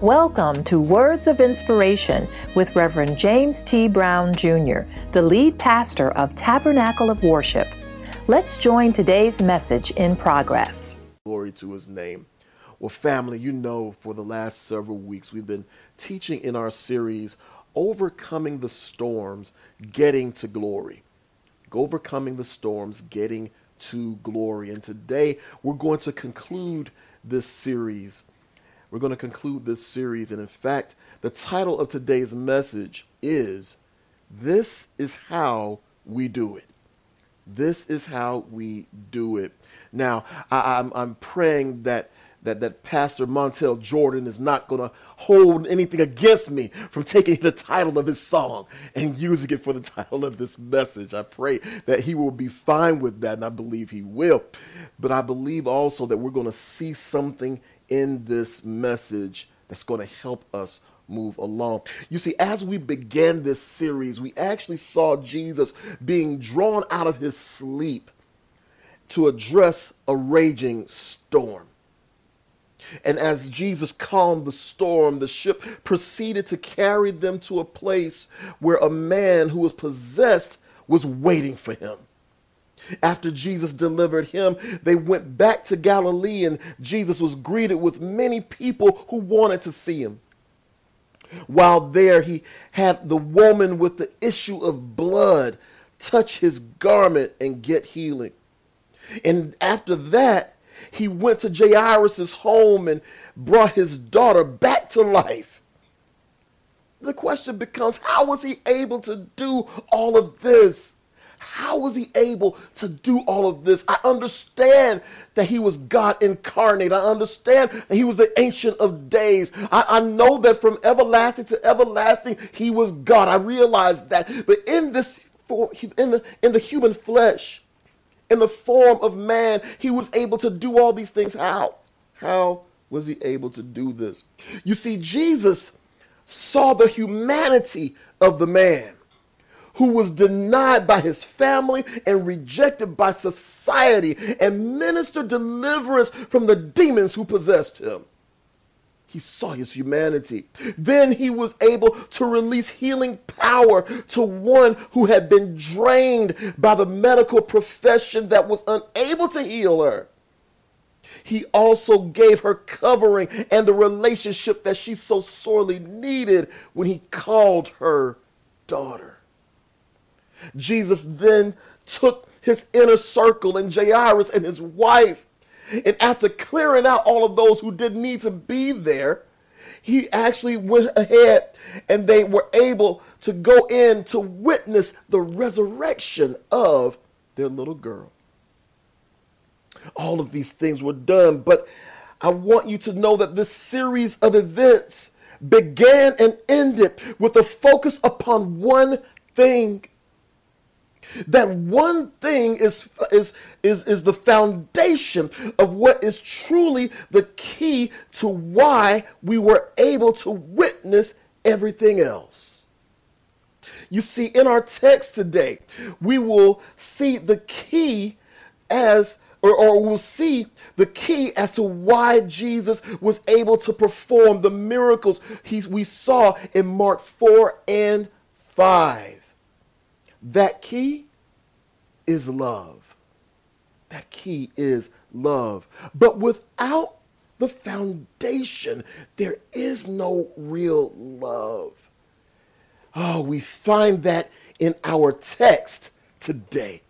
Welcome to Words of Inspiration with Reverend James T. Brown Jr., the lead pastor of Tabernacle of Worship. Let's join today's message in progress. Glory to his name. Well, family, you know, for the last several weeks, we've been teaching in our series, Overcoming the Storms, Getting to Glory. Overcoming the Storms, Getting to Glory. And today, we're going to conclude this series we're going to conclude this series. And in fact, the title of today's message is This is How We Do It. This is how we do it. Now, I, am I'm, I'm praying that, that, that Pastor Montell Jordan is not going to hold anything against me from taking the title of his song and using it for the title of this message. I pray that he will be fine with that, and I believe he will. But I believe also that we're going to see something in this message that's going to help us move along. You see, as we began this series, we actually saw Jesus being drawn out of his sleep to address a raging storm. And as Jesus calmed the storm, the ship proceeded to carry them to a place where a man who was possessed was waiting for him. After Jesus delivered him, they went back to Galilee, and Jesus was greeted with many people who wanted to see him. While there, he had the woman with the issue of blood touch his garment and get healing. And after that, he went to Jairus' home and brought his daughter back to life. The question becomes how was he able to do all of this? How was he able to do all of this? I understand that he was God incarnate. I understand that he was the ancient of days. I, I know that from everlasting to everlasting, he was God. I realize that. But in this, in the, in the human flesh, in the form of man, he was able to do all these things. How? How was he able to do this? You see, Jesus saw the humanity of the man who was denied by his family and rejected by society and ministered deliverance from the demons who possessed him. He saw his humanity. Then he was able to release healing power to one who had been drained by the medical profession that was unable to heal her. He also gave her covering and the relationship that she so sorely needed when he called her daughter. Jesus then took his inner circle and Jairus and his wife. And after clearing out all of those who didn't need to be there, he actually went ahead and they were able to go in to witness the resurrection of their little girl. All of these things were done, but I want you to know that this series of events began and ended with a focus upon one thing that one thing is, is, is, is the foundation of what is truly the key to why we were able to witness everything else. You see, in our text today, we will see the key as or, or, we'll see the key as to why Jesus was able to perform the miracles he, we saw in Mark 4 and 5. That key is love. That key is love. But without the foundation, there is no real love. Oh, we find that in our text today.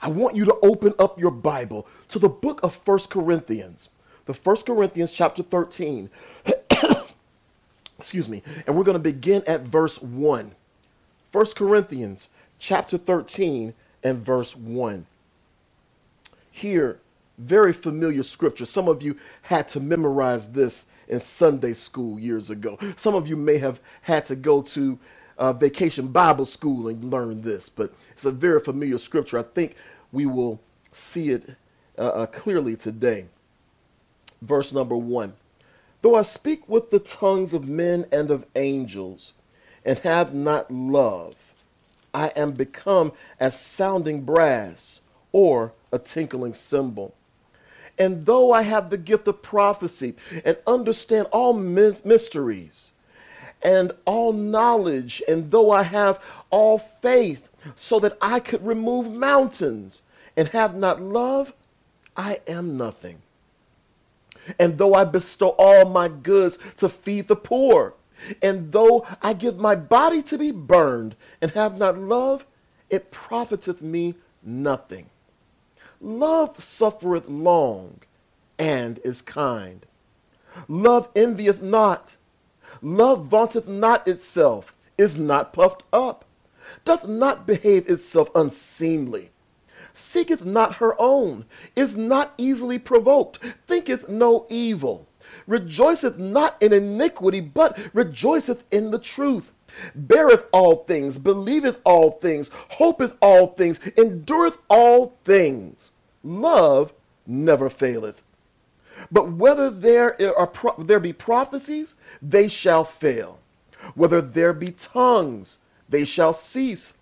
I want you to open up your Bible to the book of First Corinthians. The First Corinthians chapter 13. Excuse me. And we're going to begin at verse 1. First Corinthians chapter 13 and verse 1. Here, very familiar scripture. Some of you had to memorize this in Sunday school years ago. Some of you may have had to go to uh, vacation Bible school and learn this, but it's a very familiar scripture. I think we will see it uh, uh, clearly today. Verse number one Though I speak with the tongues of men and of angels and have not love, I am become as sounding brass or a tinkling cymbal. And though I have the gift of prophecy and understand all mysteries and all knowledge, and though I have all faith so that I could remove mountains and have not love, I am nothing. And though I bestow all my goods to feed the poor, and though I give my body to be burned and have not love, it profiteth me nothing. Love suffereth long and is kind. Love envieth not. Love vaunteth not itself, is not puffed up, doth not behave itself unseemly, seeketh not her own, is not easily provoked, thinketh no evil, rejoiceth not in iniquity, but rejoiceth in the truth, beareth all things, believeth all things, hopeth all things, endureth all things. Love never faileth. But whether there are there be prophecies, they shall fail. Whether there be tongues, they shall cease.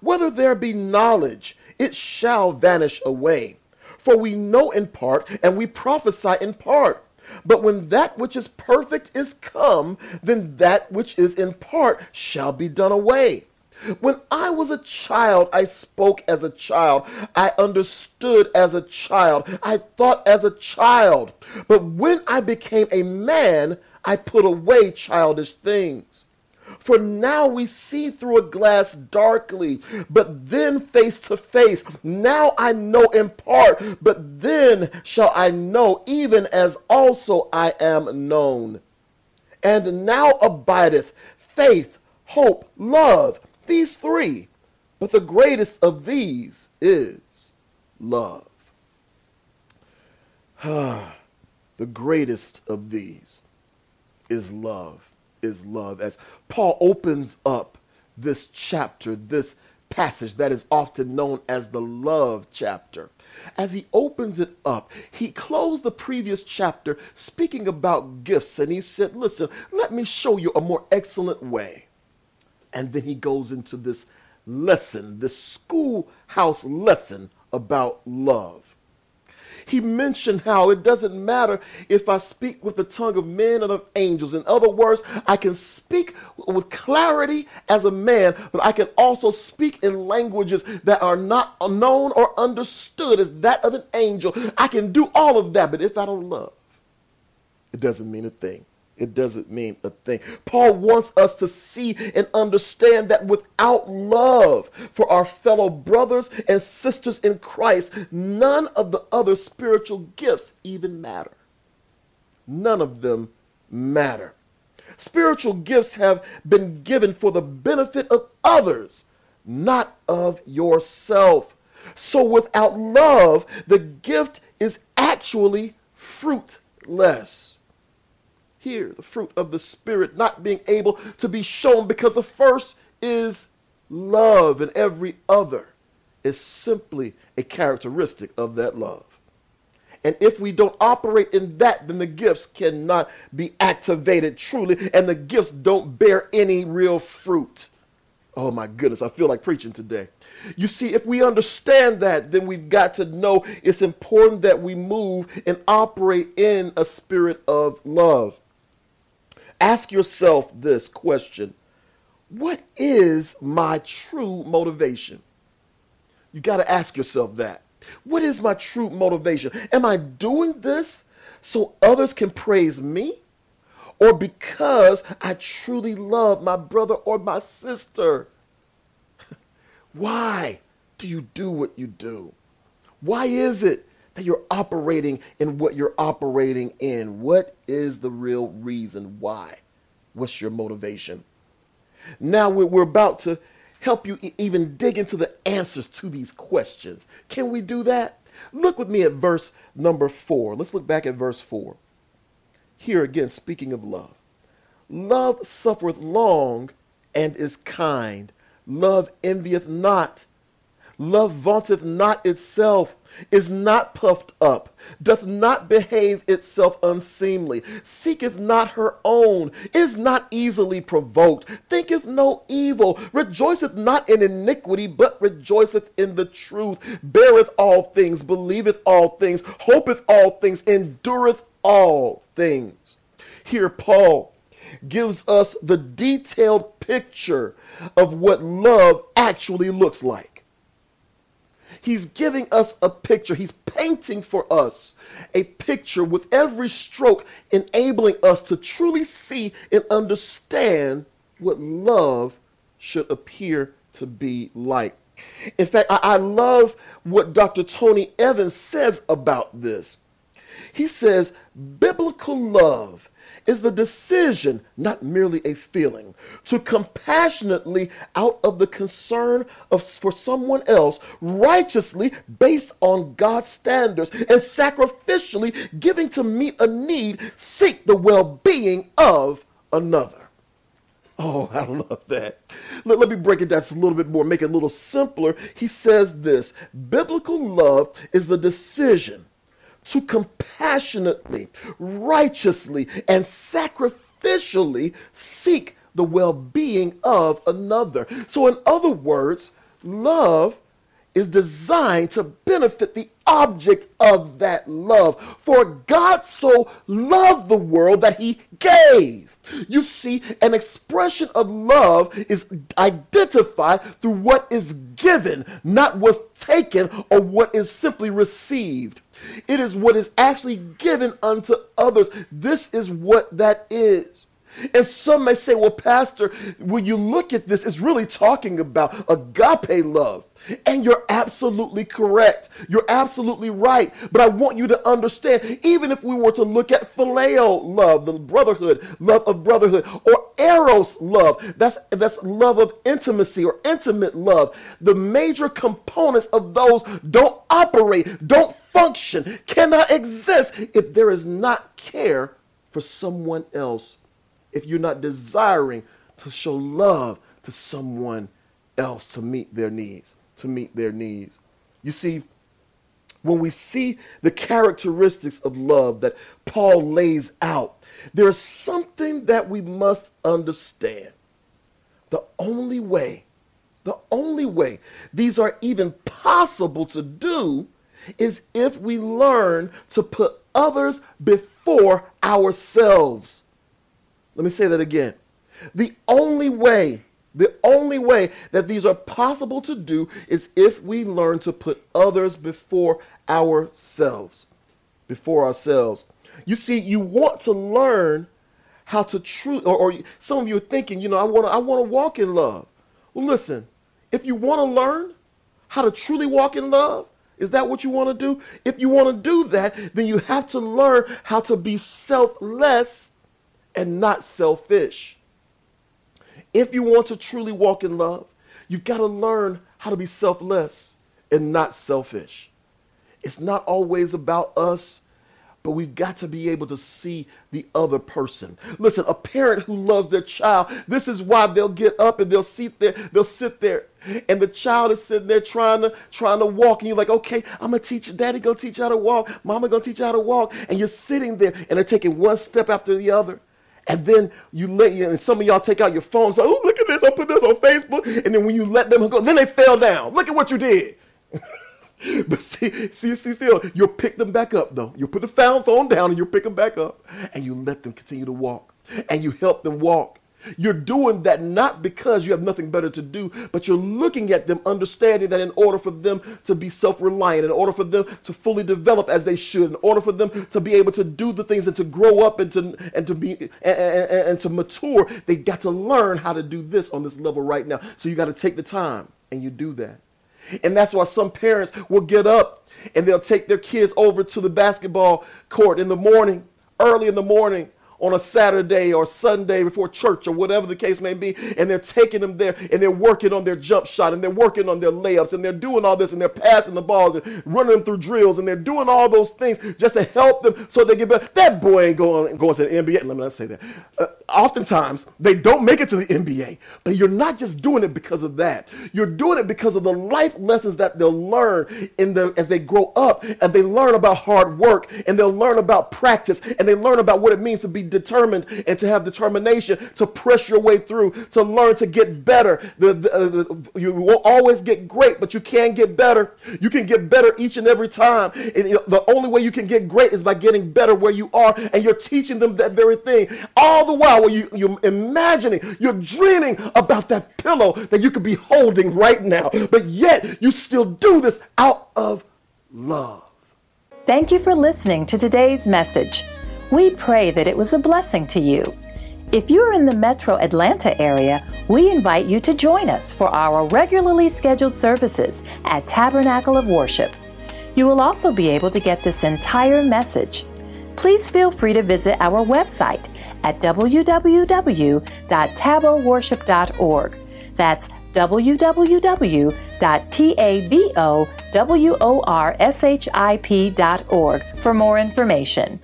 Whether there be knowledge, it shall vanish away. For we know in part, and we prophesy in part. But when that which is perfect is come, then that which is in part shall be done away. When I was a child, I spoke as a child. I understood as a child. I thought as a child. But when I became a man, I put away childish things. For now we see through a glass darkly, but then face to face. Now I know in part, but then shall I know, even as also I am known. And now abideth faith, hope, love, these three. But the greatest of these is love. The greatest of these is love is love. As Paul opens up this chapter, this passage that is often known as the love chapter. As he opens it up, he closed the previous chapter speaking about gifts and he said, Listen, let me show you a more excellent way. And then he goes into this lesson, this schoolhouse lesson about love he mentioned how it doesn't matter if I speak with the tongue of men and of angels. In other words, I can speak with clarity as a man, but I can also speak in languages that are not known or understood as that of an angel. I can do all of that, but if I don't love, it doesn't mean a thing it doesn't mean a thing. Paul wants us to see and understand that without love for our fellow brothers and sisters in Christ, none of the other spiritual gifts even matter. None of them matter. Spiritual gifts have been given for the benefit of others, not of yourself. So without love, the gift is actually fruitless here, the fruit of the Spirit not being able to be shown because the first is love and every other is simply a characteristic of that love. And if we don't operate in that, then the gifts cannot be activated truly, and the gifts don't bear any real fruit. Oh my goodness, I feel like preaching today. You see, if we understand that, then we've got to know it's important that we move and operate in a spirit of love. Ask yourself this question What is my true motivation? You got to ask yourself that. What is my true motivation? Am I doing this so others can praise me? Or because I truly love my brother or my sister? Why do you do what you do? Why is it that you're operating in what you're operating in. What is the real reason why? What's your motivation? Now we're about to help you even dig into the answers to these questions. Can we do that? Look with me at verse number four. Let's look back at verse four. Here again, speaking of love. Love suffereth long and is kind. Love envieth not. Love vaunteth not itself, is not puffed up, doth not behave itself unseemly, seeketh not her own, is not easily provoked, thinketh no evil, rejoiceth not in iniquity, but rejoiceth in the truth, beareth all things, believeth all things, hopeth all things, endureth all things. Here, Paul gives us the detailed picture of what love actually looks like. He's giving us a picture. He's painting for us a picture with every stroke, enabling us to truly see and understand what love should appear to be like. In fact, I, I love what Dr. Tony Evans says about this. He says, biblical love is the decision, not merely a feeling, to compassionately, out of the concern of for someone else, righteously based on God's standards, and sacrificially giving to meet a need, seek the well-being of another. Oh, I love that. Let, let, me break it down just a little bit more, make it a little simpler. He says this Biblical love is the decision to compassionately, righteously, and sacrificially seek the well being of another. So, in other words, love is designed to benefit the object of that love. For God so loved the world that he gave. You see, an expression of love is identified through what is given, not what's taken or what is simply received. It is what is actually given unto others. This is what that is. And some may say, well, Pastor, when you look at this, it's really talking about agape love. And you're absolutely correct. You're absolutely right. But I want you to understand, even if we were to look at phileo love, the brotherhood, love of brotherhood, or eros love, that's, that's love of intimacy or intimate love, the major components of those don't operate, don't function, cannot exist if there is not care for someone else, if you're not desiring to show love to someone else to meet their needs to meet their needs. You see, when we see the characteristics of love that Paul lays out, there's something that we must understand. The only way, the only way these are even possible to do is if we learn to put others before ourselves. Let me say that again. The only way the only way that these are possible to do is if we learn to put others before ourselves. Before ourselves. You see, you want to learn how to truly, or, or, some of you are thinking, you know, I want to, I want to walk in love. Well, listen, if you want to learn how to truly walk in love, is that what you want to do? If you want to do that, then you have to learn how to be selfless and not selfish. If you want to truly walk in love, you've got to learn how to be selfless and not selfish. It's not always about us, but we've got to be able to see the other person. Listen, a parent who loves their child, this is why they'll get up and they'll sit there, they'll sit there, and the child is sitting there trying to trying to walk, and you're like, okay, I'm gonna teach daddy gonna teach you how to walk, mama gonna teach you how to walk, and you're sitting there and they're taking one step after the other. And then you let you, and some of y'all take out your phones. Like, oh, look at this! I put this on Facebook. And then when you let them go, then they fell down. Look at what you did. but see, see, see, still, you'll pick them back up though. You'll put the phone down and you'll pick them back up, and you let them continue to walk, and you help them walk. You're doing that not because you have nothing better to do, but you're looking at them, understanding that in order for them to be self reliant, in order for them to fully develop as they should, in order for them to be able to do the things and to grow up and to, and to be and, and, and to mature, they got to learn how to do this on this level right now. So you got to take the time and you do that. And that's why some parents will get up and they'll take their kids over to the basketball court in the morning, early in the morning on a Saturday or Sunday before church or whatever the case may be, and they're taking them there and they're working on their jump shot and they're working on their layups and they're doing all this and they're passing the balls and running them through drills and they're doing all those things just to help them so they get better. That boy ain't going, going to the NBA. Let me not say that. Uh, oftentimes, they don't make it to the NBA, but you're not just doing it because of that. You're doing it because of the life lessons that they'll learn in the, as they grow up and they learn about hard work and they'll learn about practice and they learn about what it means to be determined and to have determination to press your way through, to learn to get better. The, the, uh, the, you won't always get great, but you can get better. You can get better each and every time. And you know, the only way you can get great is by getting better where you are, and you're teaching them that very thing. All the while, while you, you're imagining, you're dreaming about that pillow that you could be holding right now, but yet you still do this out of love. Thank you for listening to today's message. We pray that it was a blessing to you. If you're in the metro Atlanta area, we invite you to join us for our regularly scheduled services at Tabernacle of Worship. You will also be able to get this entire message. Please feel free to visit our website at www.taboworship.org. That's www.taboworship.org for more information.